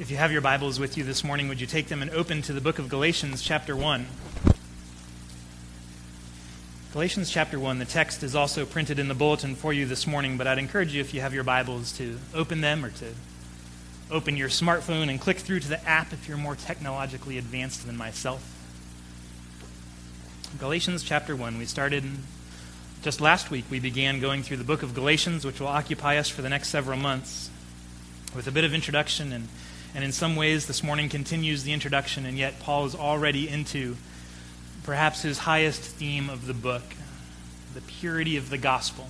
If you have your Bibles with you this morning, would you take them and open to the book of Galatians, chapter 1? Galatians chapter 1, the text is also printed in the bulletin for you this morning, but I'd encourage you, if you have your Bibles, to open them or to open your smartphone and click through to the app if you're more technologically advanced than myself. Galatians chapter 1, we started just last week, we began going through the book of Galatians, which will occupy us for the next several months, with a bit of introduction and and in some ways, this morning continues the introduction, and yet Paul is already into perhaps his highest theme of the book the purity of the gospel.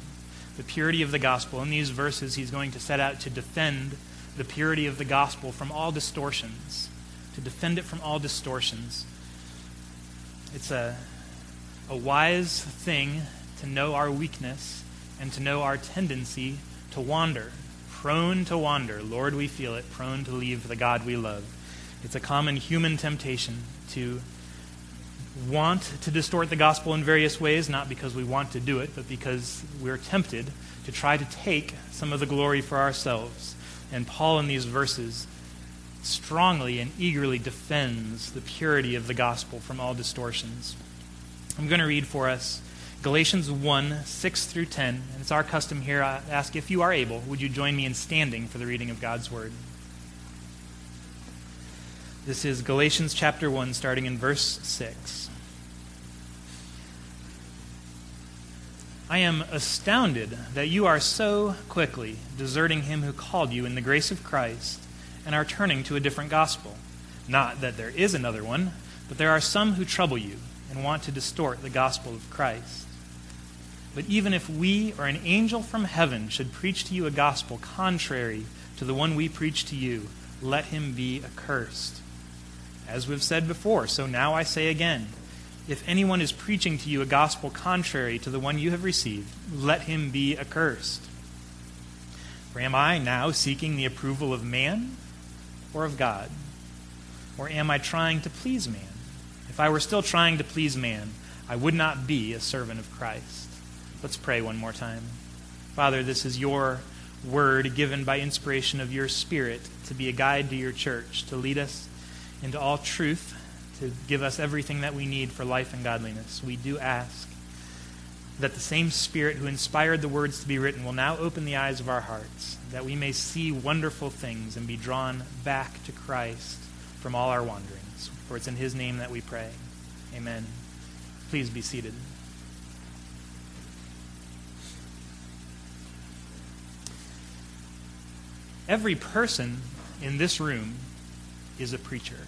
The purity of the gospel. In these verses, he's going to set out to defend the purity of the gospel from all distortions, to defend it from all distortions. It's a, a wise thing to know our weakness and to know our tendency to wander prone to wander. Lord, we feel it, prone to leave the God we love. It's a common human temptation to want to distort the gospel in various ways, not because we want to do it, but because we're tempted to try to take some of the glory for ourselves. And Paul, in these verses, strongly and eagerly defends the purity of the gospel from all distortions. I'm going to read for us Galatians 1 6 through 10. And it's our custom here. Uh, I ask if you are able, would you join me in standing for the reading of God's Word? This is Galatians chapter 1, starting in verse 6. I am astounded that you are so quickly deserting him who called you in the grace of Christ and are turning to a different gospel. Not that there is another one, but there are some who trouble you and want to distort the gospel of Christ. But even if we or an angel from heaven should preach to you a gospel contrary to the one we preach to you, let him be accursed. As we've said before, so now I say again if anyone is preaching to you a gospel contrary to the one you have received, let him be accursed. For am I now seeking the approval of man or of God? Or am I trying to please man? If I were still trying to please man, I would not be a servant of Christ. Let's pray one more time. Father, this is your word given by inspiration of your Spirit to be a guide to your church, to lead us into all truth, to give us everything that we need for life and godliness. We do ask that the same Spirit who inspired the words to be written will now open the eyes of our hearts, that we may see wonderful things and be drawn back to Christ from all our wanderings. For it's in His name that we pray. Amen. Please be seated. Every person in this room is a preacher.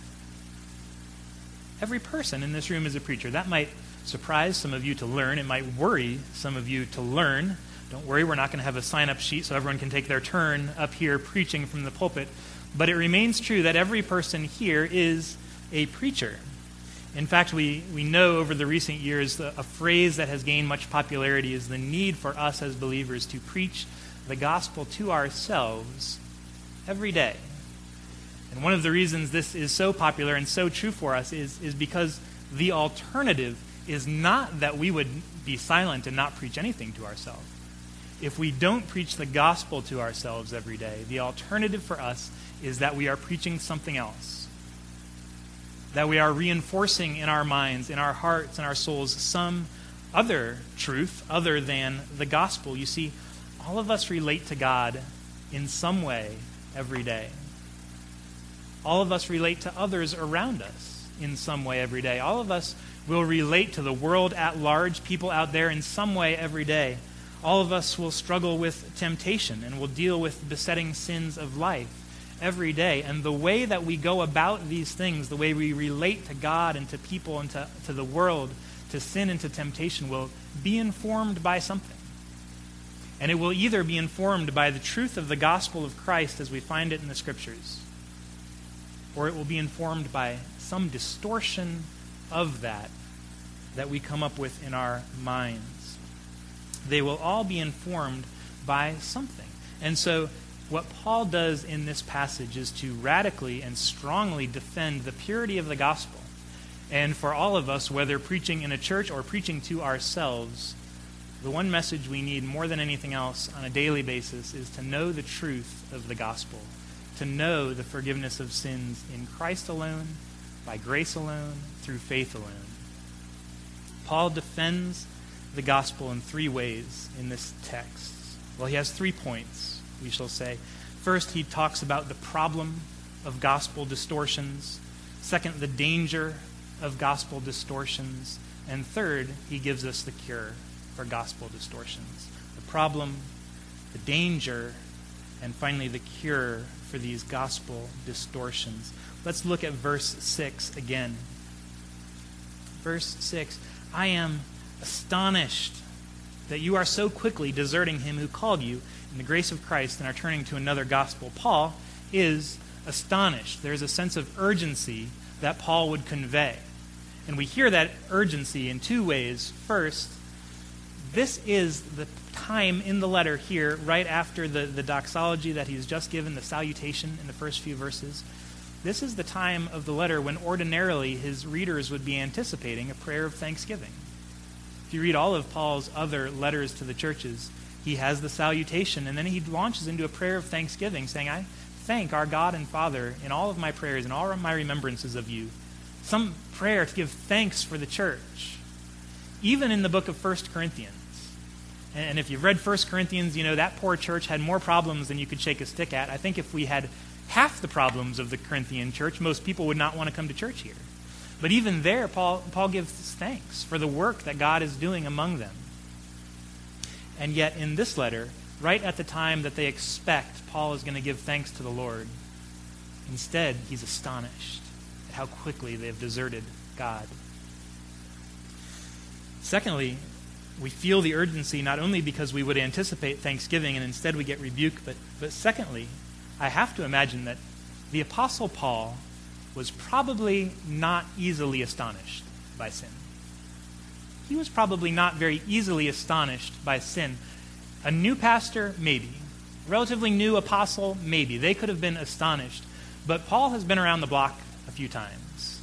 Every person in this room is a preacher. That might surprise some of you to learn. It might worry some of you to learn. Don't worry, we're not going to have a sign up sheet so everyone can take their turn up here preaching from the pulpit. But it remains true that every person here is a preacher. In fact, we, we know over the recent years the, a phrase that has gained much popularity is the need for us as believers to preach the gospel to ourselves every day. And one of the reasons this is so popular and so true for us is, is because the alternative is not that we would be silent and not preach anything to ourselves. If we don't preach the gospel to ourselves every day, the alternative for us is that we are preaching something else. That we are reinforcing in our minds, in our hearts, in our souls, some other truth other than the gospel. You see, all of us relate to God in some way every day. All of us relate to others around us in some way every day. All of us will relate to the world at large, people out there in some way every day. All of us will struggle with temptation and will deal with besetting sins of life every day. And the way that we go about these things, the way we relate to God and to people and to, to the world, to sin and to temptation, will be informed by something. And it will either be informed by the truth of the gospel of Christ as we find it in the scriptures, or it will be informed by some distortion of that that we come up with in our minds. They will all be informed by something. And so, what Paul does in this passage is to radically and strongly defend the purity of the gospel. And for all of us, whether preaching in a church or preaching to ourselves, the one message we need more than anything else on a daily basis is to know the truth of the gospel, to know the forgiveness of sins in Christ alone, by grace alone, through faith alone. Paul defends the gospel in three ways in this text. Well, he has three points, we shall say. First, he talks about the problem of gospel distortions. Second, the danger of gospel distortions. And third, he gives us the cure for gospel distortions. The problem, the danger, and finally the cure for these gospel distortions. Let's look at verse 6 again. Verse 6 I am astonished that you are so quickly deserting him who called you in the grace of Christ and are turning to another gospel. Paul is astonished. There's a sense of urgency that Paul would convey. And we hear that urgency in two ways. First, this is the time in the letter here, right after the, the doxology that he's just given, the salutation in the first few verses. This is the time of the letter when ordinarily his readers would be anticipating a prayer of thanksgiving. If you read all of Paul's other letters to the churches, he has the salutation, and then he launches into a prayer of thanksgiving, saying, I thank our God and Father in all of my prayers and all of my remembrances of you. Some prayer to give thanks for the church. Even in the book of 1 Corinthians. And if you've read 1 Corinthians, you know that poor church had more problems than you could shake a stick at. I think if we had half the problems of the Corinthian church, most people would not want to come to church here. But even there, Paul, Paul gives thanks for the work that God is doing among them. And yet, in this letter, right at the time that they expect Paul is going to give thanks to the Lord, instead, he's astonished at how quickly they have deserted God. Secondly, we feel the urgency not only because we would anticipate thanksgiving and instead we get rebuke, but, but secondly, I have to imagine that the Apostle Paul was probably not easily astonished by sin. He was probably not very easily astonished by sin. A new pastor, maybe. A Relatively new apostle, maybe. They could have been astonished. But Paul has been around the block a few times.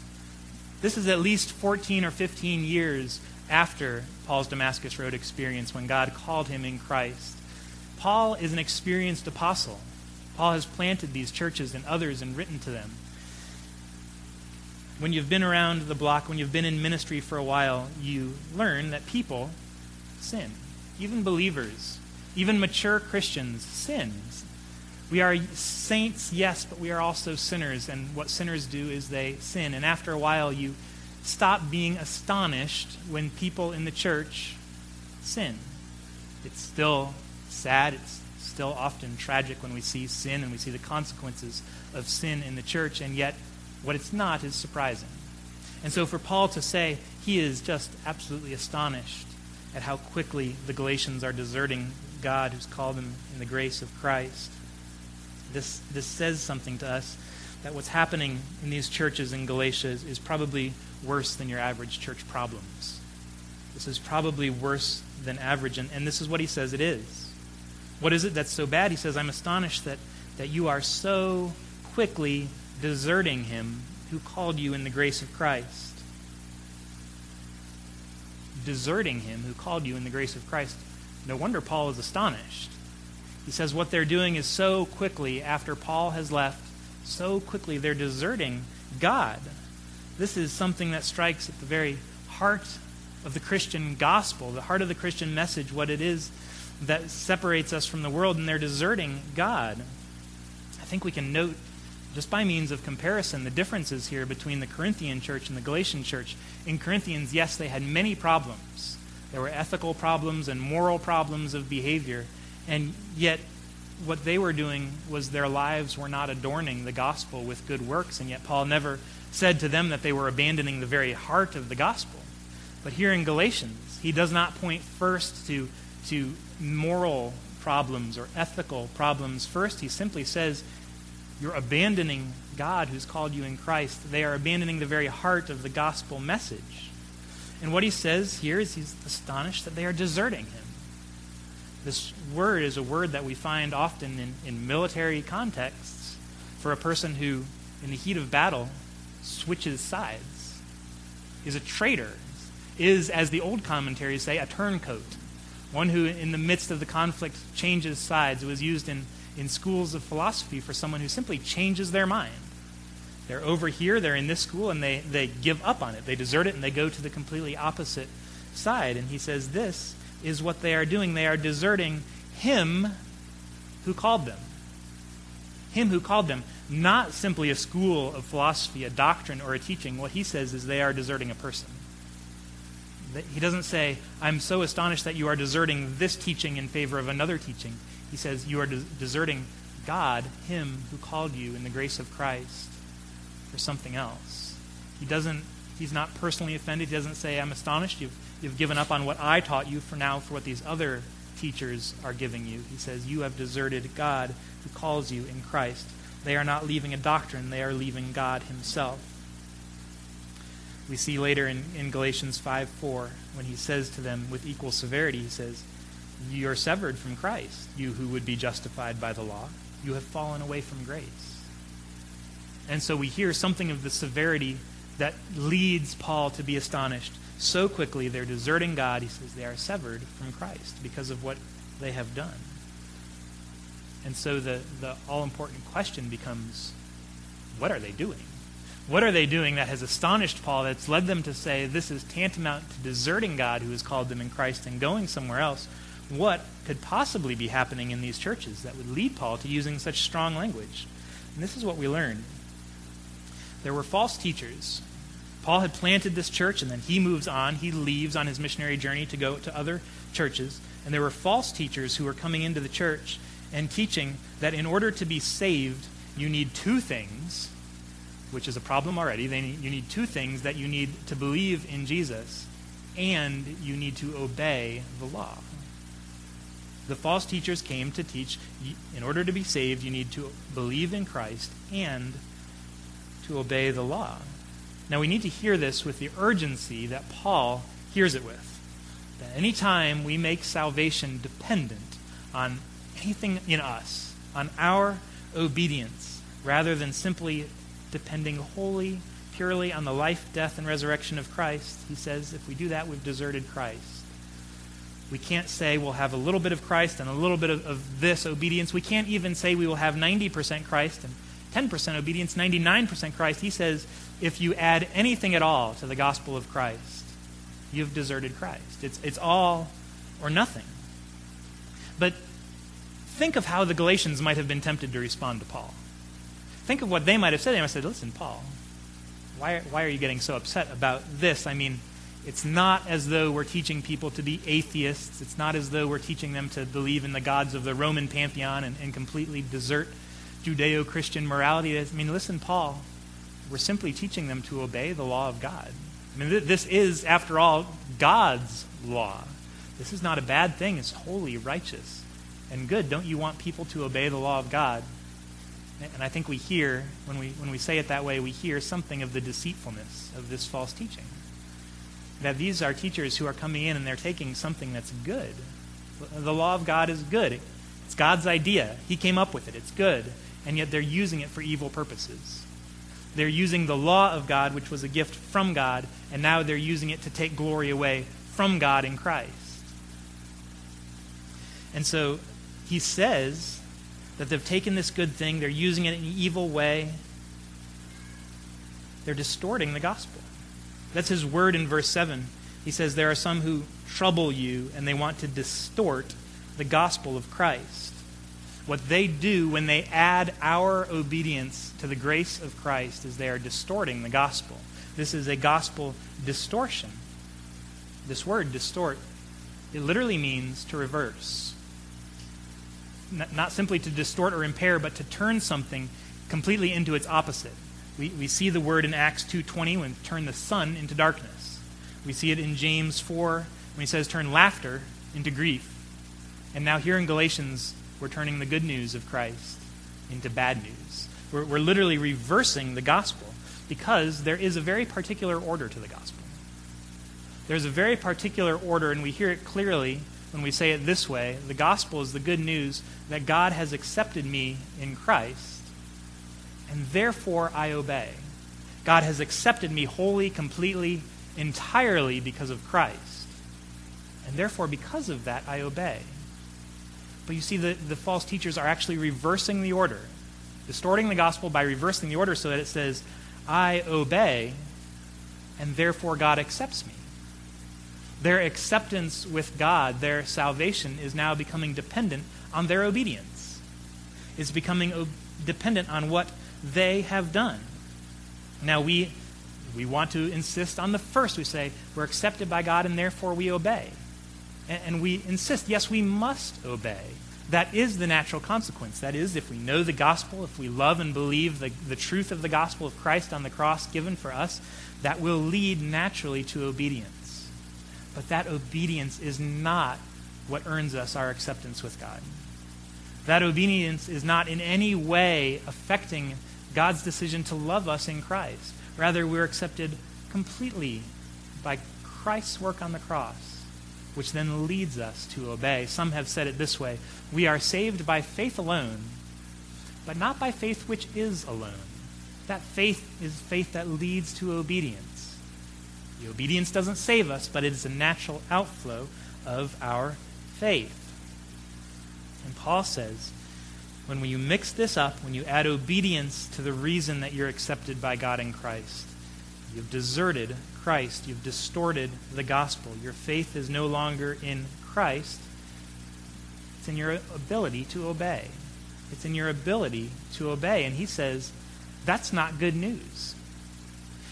This is at least 14 or 15 years after Paul's Damascus Road experience when God called him in Christ. Paul is an experienced apostle. Paul has planted these churches and others and written to them when you've been around the block, when you've been in ministry for a while, you learn that people sin. Even believers, even mature Christians sin. We are saints, yes, but we are also sinners. And what sinners do is they sin. And after a while, you stop being astonished when people in the church sin. It's still sad. It's still often tragic when we see sin and we see the consequences of sin in the church. And yet, what it's not is surprising. And so for Paul to say he is just absolutely astonished at how quickly the Galatians are deserting God who's called them in the grace of Christ, this, this says something to us that what's happening in these churches in Galatia is, is probably worse than your average church problems. This is probably worse than average, and, and this is what he says it is. What is it that's so bad? He says, I'm astonished that, that you are so quickly deserting him who called you in the grace of Christ. Deserting him who called you in the grace of Christ. No wonder Paul is astonished. He says what they're doing is so quickly after Paul has left, so quickly they're deserting God. This is something that strikes at the very heart of the Christian gospel, the heart of the Christian message, what it is that separates us from the world, and they're deserting God. I think we can note just by means of comparison, the differences here between the Corinthian church and the Galatian church. In Corinthians, yes, they had many problems. There were ethical problems and moral problems of behavior. And yet, what they were doing was their lives were not adorning the gospel with good works. And yet, Paul never said to them that they were abandoning the very heart of the gospel. But here in Galatians, he does not point first to, to moral problems or ethical problems. First, he simply says, you're abandoning God who's called you in Christ. They are abandoning the very heart of the gospel message. And what he says here is he's astonished that they are deserting him. This word is a word that we find often in, in military contexts for a person who, in the heat of battle, switches sides, is a traitor, is, as the old commentaries say, a turncoat, one who, in the midst of the conflict, changes sides. It was used in in schools of philosophy for someone who simply changes their mind. They're over here, they're in this school, and they, they give up on it. They desert it and they go to the completely opposite side. And he says this is what they are doing. They are deserting him who called them. Him who called them. Not simply a school of philosophy, a doctrine, or a teaching. What he says is they are deserting a person. He doesn't say, I'm so astonished that you are deserting this teaching in favor of another teaching. He says, You are de- deserting God, Him who called you in the grace of Christ, for something else. He doesn't, he's not personally offended. He doesn't say, I'm astonished. You've, you've given up on what I taught you for now for what these other teachers are giving you. He says, You have deserted God who calls you in Christ. They are not leaving a doctrine, they are leaving God Himself. We see later in, in Galatians 5 4, when he says to them with equal severity, he says, You are severed from Christ, you who would be justified by the law. You have fallen away from grace. And so we hear something of the severity that leads Paul to be astonished so quickly they're deserting God, he says they are severed from Christ because of what they have done. And so the, the all important question becomes what are they doing? What are they doing that has astonished Paul, that's led them to say this is tantamount to deserting God who has called them in Christ and going somewhere else? What could possibly be happening in these churches that would lead Paul to using such strong language? And this is what we learn. There were false teachers Paul had planted this church, and then he moves on. He leaves on his missionary journey to go to other churches. And there were false teachers who were coming into the church and teaching that in order to be saved, you need two things, which is a problem already. Need, you need two things that you need to believe in Jesus, and you need to obey the law. The false teachers came to teach in order to be saved, you need to believe in Christ and to obey the law. Now, we need to hear this with the urgency that Paul hears it with. That anytime we make salvation dependent on anything in us, on our obedience, rather than simply depending wholly, purely on the life, death, and resurrection of Christ, he says if we do that, we've deserted Christ. We can't say we'll have a little bit of Christ and a little bit of, of this obedience. We can't even say we will have 90% Christ and 10% obedience, 99% Christ. He says if you add anything at all to the gospel of Christ, you've deserted Christ. It's, it's all or nothing. But think of how the Galatians might have been tempted to respond to Paul. Think of what they might have said. They might have said, Listen, Paul, why, why are you getting so upset about this? I mean, it's not as though we're teaching people to be atheists. It's not as though we're teaching them to believe in the gods of the Roman pantheon and, and completely desert Judeo Christian morality. I mean, listen, Paul, we're simply teaching them to obey the law of God. I mean, th- this is, after all, God's law. This is not a bad thing. It's holy, righteous, and good. Don't you want people to obey the law of God? And I think we hear, when we, when we say it that way, we hear something of the deceitfulness of this false teaching. That these are teachers who are coming in and they're taking something that's good. The law of God is good. It's God's idea. He came up with it. It's good. And yet they're using it for evil purposes. They're using the law of God, which was a gift from God, and now they're using it to take glory away from God in Christ. And so he says that they've taken this good thing, they're using it in an evil way, they're distorting the gospel. That's his word in verse 7. He says, There are some who trouble you, and they want to distort the gospel of Christ what they do when they add our obedience to the grace of Christ is they are distorting the gospel. This is a gospel distortion. This word, distort, it literally means to reverse. Not simply to distort or impair, but to turn something completely into its opposite. We, we see the word in Acts 2.20 when turn the sun into darkness. We see it in James 4 when he says turn laughter into grief. And now here in Galatians we're turning the good news of Christ into bad news. We're, we're literally reversing the gospel because there is a very particular order to the gospel. There's a very particular order, and we hear it clearly when we say it this way the gospel is the good news that God has accepted me in Christ, and therefore I obey. God has accepted me wholly, completely, entirely because of Christ. And therefore, because of that, I obey. But you see, the, the false teachers are actually reversing the order, distorting the gospel by reversing the order so that it says, I obey, and therefore God accepts me. Their acceptance with God, their salvation, is now becoming dependent on their obedience. It's becoming o- dependent on what they have done. Now, we, we want to insist on the first. We say, we're accepted by God and therefore we obey. And, and we insist, yes, we must obey. That is the natural consequence. That is, if we know the gospel, if we love and believe the, the truth of the gospel of Christ on the cross given for us, that will lead naturally to obedience. But that obedience is not what earns us our acceptance with God. That obedience is not in any way affecting God's decision to love us in Christ. Rather, we're accepted completely by Christ's work on the cross, which then leads us to obey. Some have said it this way We are saved by faith alone, but not by faith which is alone. That faith is faith that leads to obedience. The obedience doesn't save us, but it is a natural outflow of our faith. And Paul says, when you mix this up, when you add obedience to the reason that you're accepted by God in Christ, you've deserted Christ. You've distorted the gospel. Your faith is no longer in Christ. It's in your ability to obey. It's in your ability to obey. And he says, that's not good news.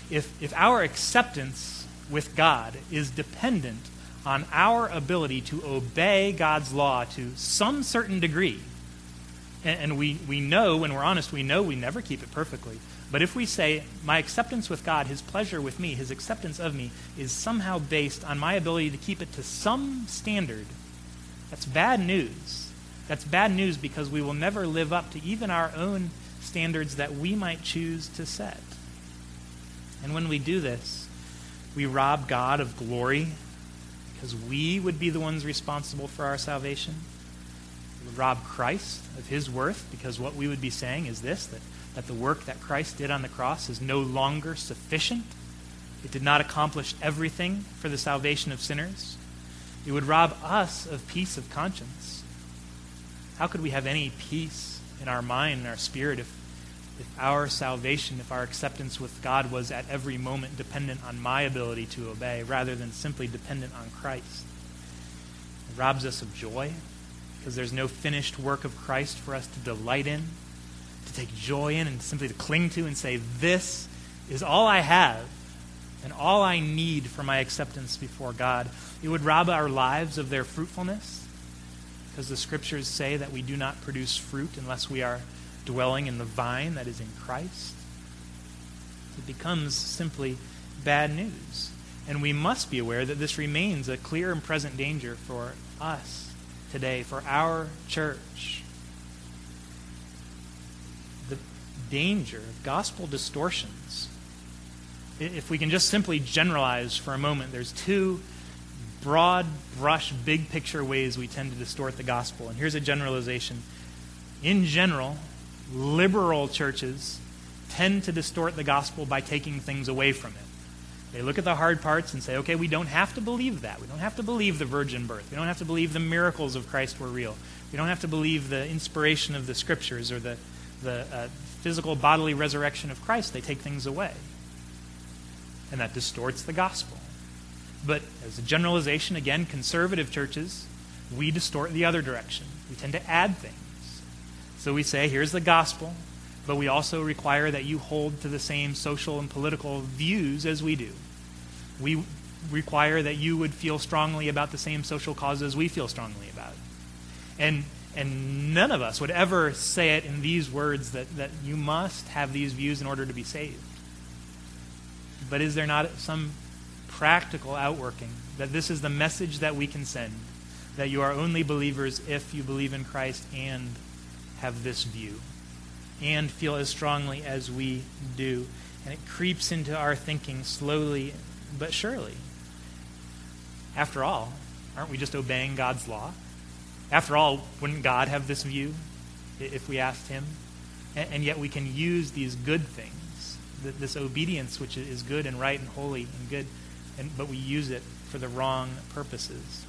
If, if our acceptance with God is dependent on our ability to obey God's law to some certain degree, and, and we, we know, when we're honest, we know we never keep it perfectly. But if we say, my acceptance with God, his pleasure with me, his acceptance of me, is somehow based on my ability to keep it to some standard, that's bad news. That's bad news because we will never live up to even our own standards that we might choose to set. And when we do this, we rob God of glory because we would be the ones responsible for our salvation. We would rob Christ of his worth because what we would be saying is this that, that the work that Christ did on the cross is no longer sufficient. It did not accomplish everything for the salvation of sinners. It would rob us of peace of conscience. How could we have any peace in our mind and our spirit if, if our salvation, if our acceptance with God was at every moment dependent on my ability to obey rather than simply dependent on Christ? It robs us of joy because there's no finished work of Christ for us to delight in, to take joy in, and simply to cling to and say, This is all I have and all I need for my acceptance before God. It would rob our lives of their fruitfulness because the scriptures say that we do not produce fruit unless we are dwelling in the vine that is in Christ. It becomes simply bad news. And we must be aware that this remains a clear and present danger for us today, for our church. The danger of gospel distortions. If we can just simply generalize for a moment, there's two broad brush, big picture ways we tend to distort the gospel. And here's a generalization. In general, liberal churches tend to distort the gospel by taking things away from it. They look at the hard parts and say, okay, we don't have to believe that. We don't have to believe the virgin birth. We don't have to believe the miracles of Christ were real. We don't have to believe the inspiration of the scriptures or the, the uh, physical bodily resurrection of Christ. They take things away. And that distorts the gospel. But as a generalization, again, conservative churches, we distort the other direction. We tend to add things. So we say, here's the gospel, but we also require that you hold to the same social and political views as we do. We require that you would feel strongly about the same social causes we feel strongly about. And and none of us would ever say it in these words that, that you must have these views in order to be saved. But is there not some practical outworking that this is the message that we can send? That you are only believers if you believe in Christ and have this view and feel as strongly as we do. And it creeps into our thinking slowly but surely. After all, aren't we just obeying God's law? After all, wouldn't God have this view if we asked Him? And, yet we can use these good things, this obedience which is good and right and holy and good, and, but we use it for the wrong purposes.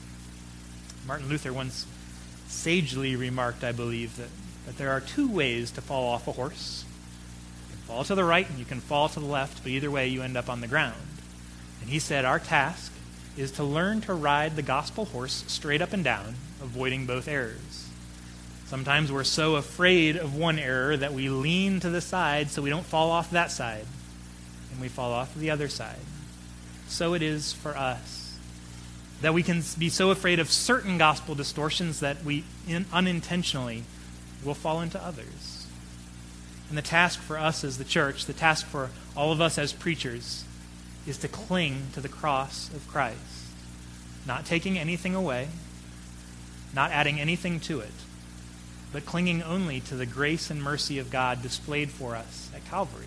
Martin Luther once sagely remarked, I believe, that, that there are two ways to fall off a horse. You can fall to the right and you can fall to the left, but either way you end up on the ground. And he said, Our task is to learn to ride the gospel horse straight up and down, avoiding both errors. Sometimes we're so afraid of one error that we lean to the side so we don't fall off that side, and we fall off the other side. So it is for us. That we can be so afraid of certain gospel distortions that we in, unintentionally will fall into others. And the task for us as the church, the task for all of us as preachers, is to cling to the cross of Christ, not taking anything away, not adding anything to it, but clinging only to the grace and mercy of God displayed for us at Calvary.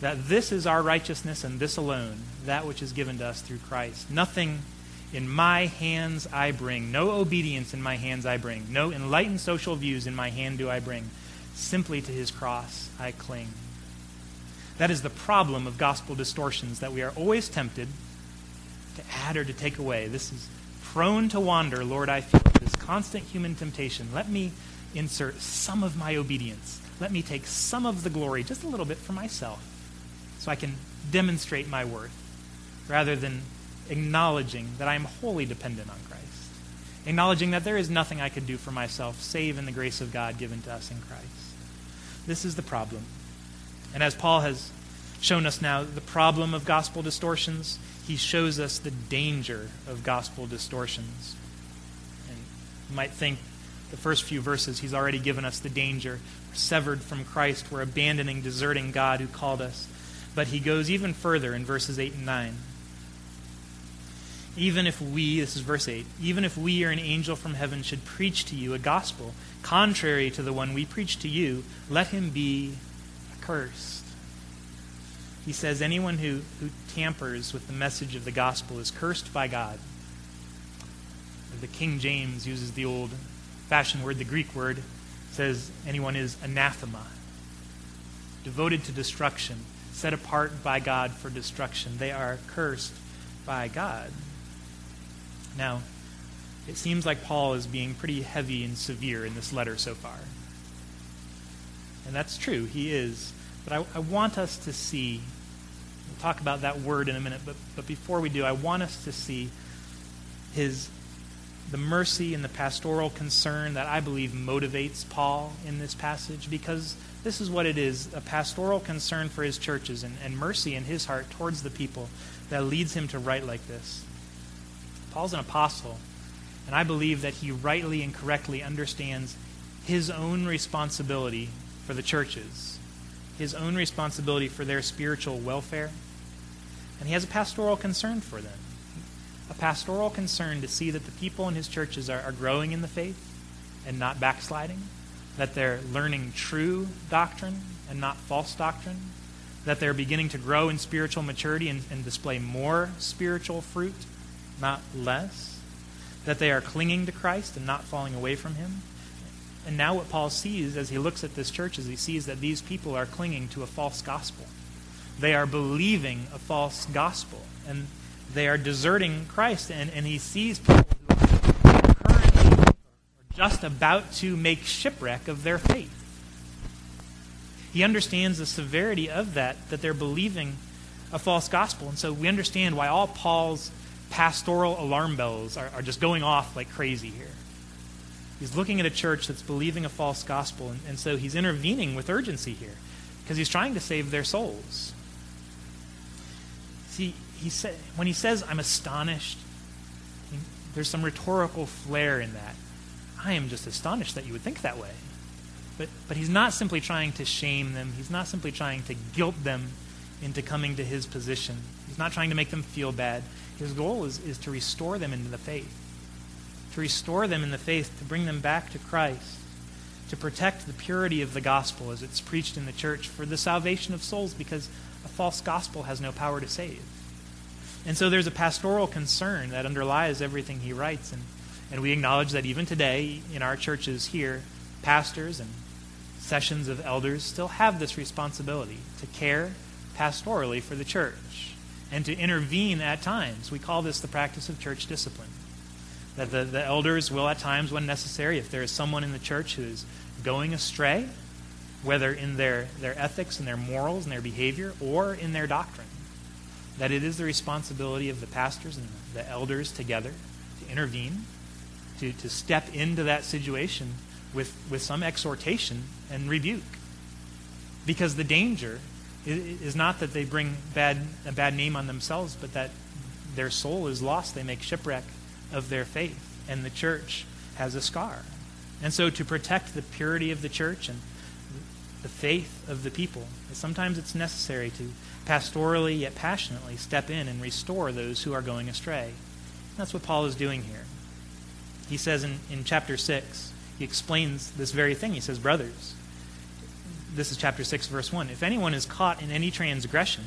That this is our righteousness and this alone, that which is given to us through Christ. Nothing in my hands I bring, no obedience in my hands I bring, no enlightened social views in my hand do I bring. Simply to his cross I cling. That is the problem of gospel distortions, that we are always tempted to add or to take away. This is prone to wander, Lord, I feel. This constant human temptation. Let me insert some of my obedience. Let me take some of the glory, just a little bit for myself, so I can demonstrate my worth, rather than acknowledging that I am wholly dependent on Christ. Acknowledging that there is nothing I could do for myself save in the grace of God given to us in Christ. This is the problem. And as Paul has shown us now the problem of gospel distortions, he shows us the danger of gospel distortions. And you might think the first few verses, he's already given us the danger. We're severed from Christ, we're abandoning, deserting God who called us. But he goes even further in verses 8 and 9. Even if we, this is verse 8, even if we or an angel from heaven should preach to you a gospel contrary to the one we preach to you, let him be cursed. He says anyone who, who tampers with the message of the gospel is cursed by God. The King James uses the old fashioned word, the Greek word, says anyone is anathema, devoted to destruction, set apart by God for destruction. They are cursed by God. Now, it seems like Paul is being pretty heavy and severe in this letter so far. And that's true, he is. But I, I, want us to see, we'll talk about that word in a minute, but, but before we do, I want us to see his the mercy and the pastoral concern that I believe motivates Paul in this passage because this is what it is a pastoral concern for his churches and, and mercy in his heart towards the people that leads him to write like this. Paul's an apostle, and I believe that he rightly and correctly understands his own responsibility for the churches his own responsibility for their spiritual welfare, and he has a pastoral concern for them. A pastoral concern to see that the people in his churches are, are growing in the faith and not backsliding, that they're learning true doctrine and not false doctrine, that they're beginning to grow in spiritual maturity and, and display more spiritual fruit, not less, that they are clinging to Christ and not falling away from him and now, what Paul sees as he looks at this church is he sees that these people are clinging to a false gospel. They are believing a false gospel, and they are deserting Christ. And, and he sees people who are currently or just about to make shipwreck of their faith. He understands the severity of that, that they're believing a false gospel. And so we understand why all Paul's pastoral alarm bells are, are just going off like crazy here. He's looking at a church that's believing a false gospel, and, and so he's intervening with urgency here because he's trying to save their souls. See, he sa- when he says, I'm astonished, mean, there's some rhetorical flair in that. I am just astonished that you would think that way. But, but he's not simply trying to shame them, he's not simply trying to guilt them into coming to his position. He's not trying to make them feel bad. His goal is, is to restore them into the faith to restore them in the faith, to bring them back to Christ, to protect the purity of the gospel as it's preached in the church for the salvation of souls, because a false gospel has no power to save. And so there's a pastoral concern that underlies everything he writes. And, and we acknowledge that even today in our churches here, pastors and sessions of elders still have this responsibility to care pastorally for the church and to intervene at times. We call this the practice of church discipline that the, the elders will, at times, when necessary, if there is someone in the church who is going astray, whether in their, their ethics and their morals and their behavior or in their doctrine, that it is the responsibility of the pastors and the elders together to intervene, to, to step into that situation with, with some exhortation and rebuke. Because the danger is not that they bring bad, a bad name on themselves, but that their soul is lost. They make shipwreck of their faith, and the church has a scar. And so, to protect the purity of the church and the faith of the people, sometimes it's necessary to pastorally yet passionately step in and restore those who are going astray. That's what Paul is doing here. He says in, in chapter 6, he explains this very thing. He says, Brothers, this is chapter 6, verse 1. If anyone is caught in any transgression,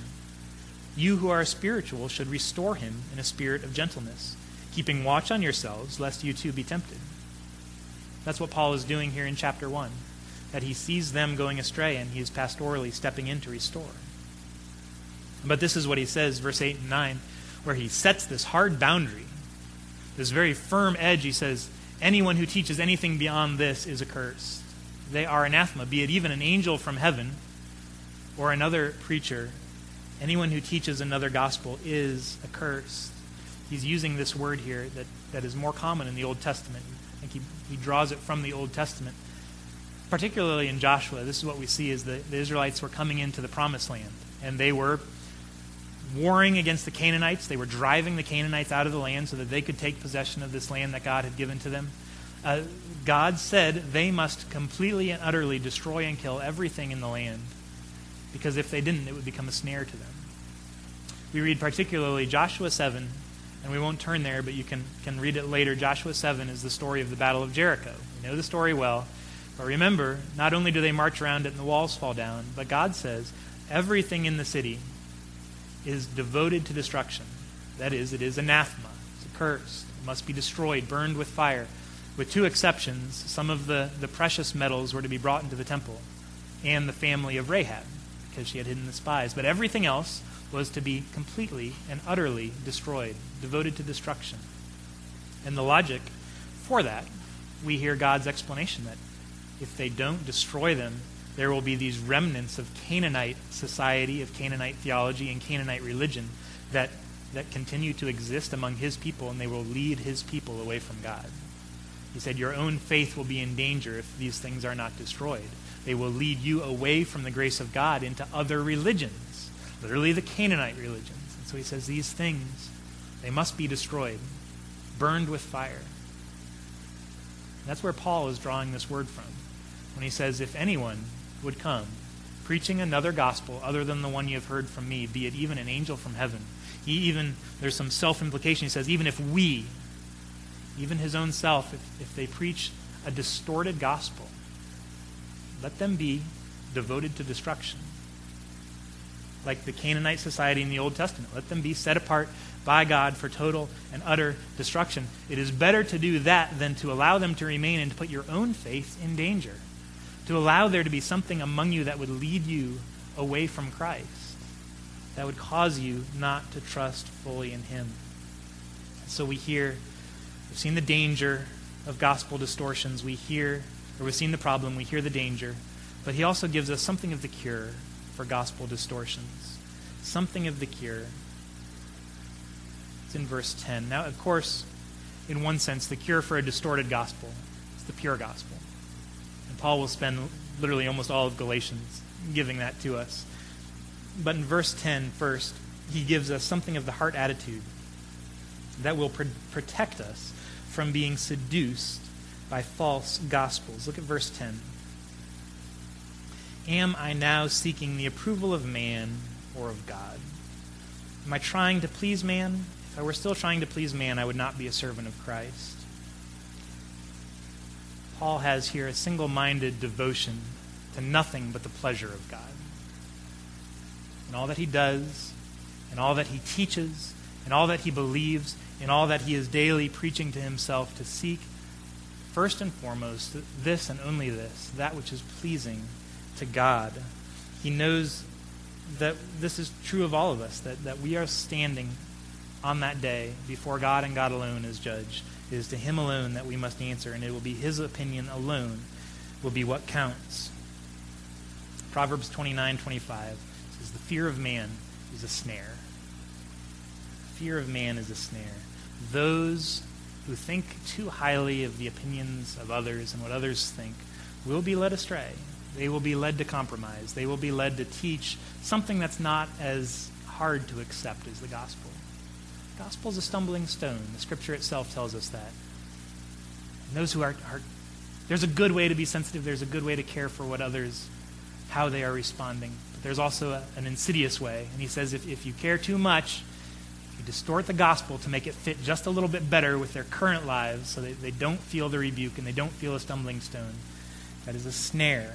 you who are spiritual should restore him in a spirit of gentleness, keeping watch on yourselves, lest you too be tempted. That's what Paul is doing here in chapter 1, that he sees them going astray and he is pastorally stepping in to restore. But this is what he says, verse 8 and 9, where he sets this hard boundary, this very firm edge. He says, Anyone who teaches anything beyond this is accursed. They are anathema, be it even an angel from heaven or another preacher. Anyone who teaches another gospel is accursed. He's using this word here that, that is more common in the Old Testament. I think he, he draws it from the Old Testament. Particularly in Joshua, this is what we see is the, the Israelites were coming into the promised land, and they were warring against the Canaanites. They were driving the Canaanites out of the land so that they could take possession of this land that God had given to them. Uh, God said they must completely and utterly destroy and kill everything in the land because if they didn't, it would become a snare to them. We read particularly Joshua 7, and we won't turn there, but you can, can read it later. Joshua 7 is the story of the Battle of Jericho. You know the story well. But remember, not only do they march around it and the walls fall down, but God says everything in the city is devoted to destruction. That is, it is anathema, it's accursed, it must be destroyed, burned with fire. With two exceptions, some of the, the precious metals were to be brought into the temple, and the family of Rahab, because she had hidden the spies. But everything else was to be completely and utterly destroyed, devoted to destruction. And the logic for that, we hear God's explanation that if they don't destroy them, there will be these remnants of Canaanite society, of Canaanite theology, and Canaanite religion that, that continue to exist among his people, and they will lead his people away from God. He said, Your own faith will be in danger if these things are not destroyed. They will lead you away from the grace of God into other religions, literally the Canaanite religions. And so he says, These things, they must be destroyed, burned with fire. That's where Paul is drawing this word from when he says, If anyone would come, preaching another gospel other than the one you have heard from me, be it even an angel from heaven. He even, there's some self implication. He says, even if we, even his own self, if, if they preach a distorted gospel, let them be devoted to destruction. Like the Canaanite society in the Old Testament. Let them be set apart by God for total and utter destruction. It is better to do that than to allow them to remain and to put your own faith in danger to allow there to be something among you that would lead you away from Christ, that would cause you not to trust fully in Him. So we hear, we've seen the danger of gospel distortions. We hear, or we've seen the problem, we hear the danger. But He also gives us something of the cure for gospel distortions. Something of the cure. It's in verse 10. Now, of course, in one sense, the cure for a distorted gospel is the pure gospel. And Paul will spend literally almost all of Galatians giving that to us. But in verse 10, first, he gives us something of the heart attitude that will pr- protect us from being seduced by false gospels. Look at verse 10. Am I now seeking the approval of man or of God? Am I trying to please man? If I were still trying to please man, I would not be a servant of Christ. Paul has here a single minded devotion to nothing but the pleasure of God. In all that he does, in all that he teaches, in all that he believes, in all that he is daily preaching to himself to seek, first and foremost, this and only this, that which is pleasing to God. He knows that this is true of all of us, that, that we are standing on that day before God and God alone as judge. It is to him alone that we must answer, and it will be his opinion alone will be what counts. Proverbs 29:25 says, "The fear of man is a snare." Fear of man is a snare. Those who think too highly of the opinions of others and what others think will be led astray. They will be led to compromise. They will be led to teach something that's not as hard to accept as the gospel. The gospel is a stumbling stone. The scripture itself tells us that. And those who are, are there's a good way to be sensitive, there's a good way to care for what others, how they are responding. But there's also a, an insidious way. And he says if, if you care too much, you distort the gospel to make it fit just a little bit better with their current lives so that they don't feel the rebuke and they don't feel a stumbling stone. That is a snare.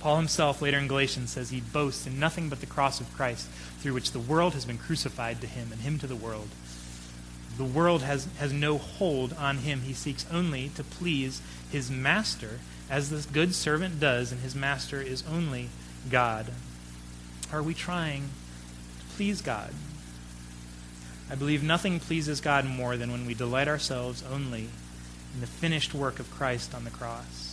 Paul himself, later in Galatians, says he boasts in nothing but the cross of Christ, through which the world has been crucified to him, and him to the world. The world has, has no hold on him. He seeks only to please his master, as this good servant does, and his master is only God. Are we trying to please God? I believe nothing pleases God more than when we delight ourselves only in the finished work of Christ on the cross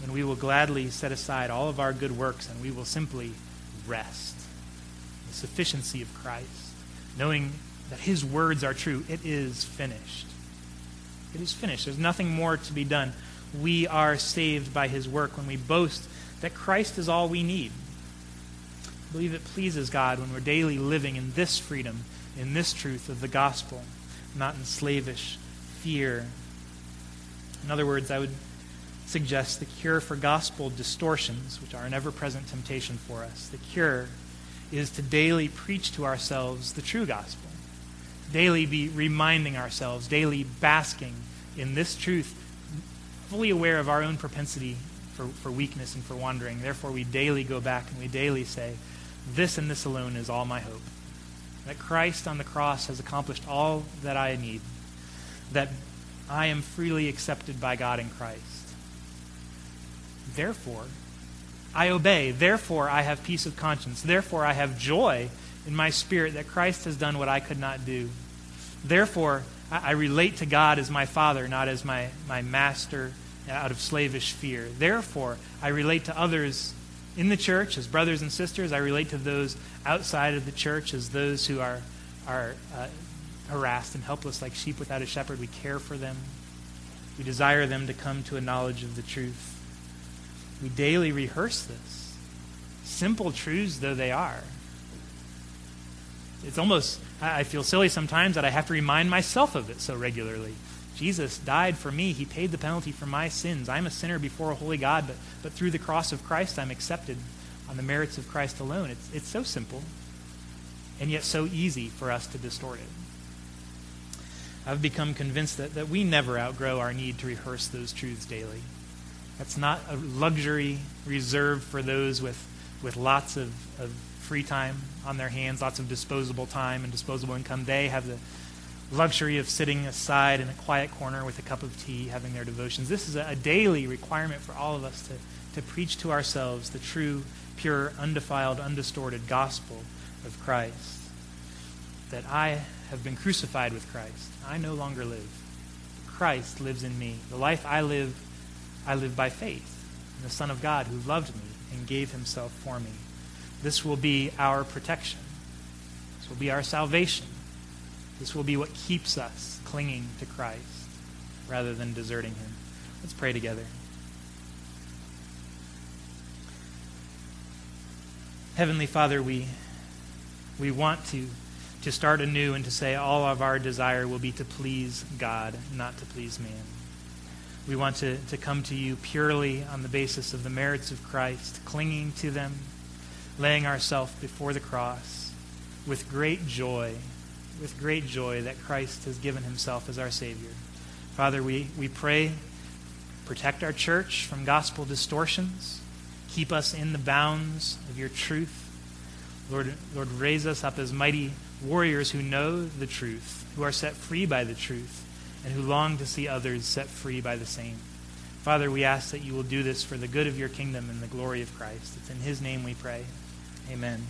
then we will gladly set aside all of our good works and we will simply rest. The sufficiency of Christ, knowing that his words are true. It is finished. It is finished. There's nothing more to be done. We are saved by his work when we boast that Christ is all we need. I believe it pleases God when we're daily living in this freedom, in this truth of the gospel, not in slavish fear. In other words, I would suggest the cure for gospel distortions, which are an ever present temptation for us. The cure is to daily preach to ourselves the true gospel, daily be reminding ourselves, daily basking in this truth, fully aware of our own propensity for, for weakness and for wandering. Therefore, we daily go back and we daily say, This and this alone is all my hope. That Christ on the cross has accomplished all that I need. That I am freely accepted by God in Christ Therefore, I obey. Therefore, I have peace of conscience. Therefore, I have joy in my spirit that Christ has done what I could not do. Therefore, I, relate to God as my Father, not as my, my master out of slavish fear. Therefore, I relate to others in the church as brothers and sisters. I relate to those outside of the church as those who are, are uh, harassed and helpless like sheep without a shepherd. We care for them. We desire them to come to a knowledge of the truth. We daily rehearse this. Simple truths though they are. It's almost, I feel silly sometimes that I have to remind myself of it so regularly. Jesus died for me. He paid the penalty for my sins. I'm a sinner before a holy God, but, but through the cross of Christ, I'm accepted on the merits of Christ alone. It's, it's so simple, and yet so easy for us to distort it. I've become convinced that, that we never outgrow our need to rehearse those truths daily. That's not a luxury reserved for those with, with lots of, of free time on their hands, lots of disposable time and disposable income. They have the luxury of sitting aside in a quiet corner with a cup of tea, having their devotions. This is a, a daily requirement for all of us to, to preach to ourselves the true, pure, undefiled, undistorted gospel of Christ. That I have been crucified with Christ. I no longer live. Christ lives in me. The life I live I live by faith in the Son of God who loved me and gave himself for me. This will be our protection. This will be our salvation. This will be what keeps us clinging to Christ rather than deserting him. Let's pray together. Heavenly Father, we, we want to, to start anew and to say all of our desire will be to please God, not to please man. We want to, to come to you purely on the basis of the merits of Christ, clinging to them, laying ourselves before the cross with great joy, with great joy that Christ has given himself as our Savior. Father, we, we pray, protect our church from gospel distortions. Keep us in the bounds of your truth. Lord, Lord, raise us up as mighty warriors who know the truth, who are set free by the truth and who long to see others set free by the same. Father, we ask that you will do this for the good of your kingdom and the glory of Christ. It's in his name we pray. Amen.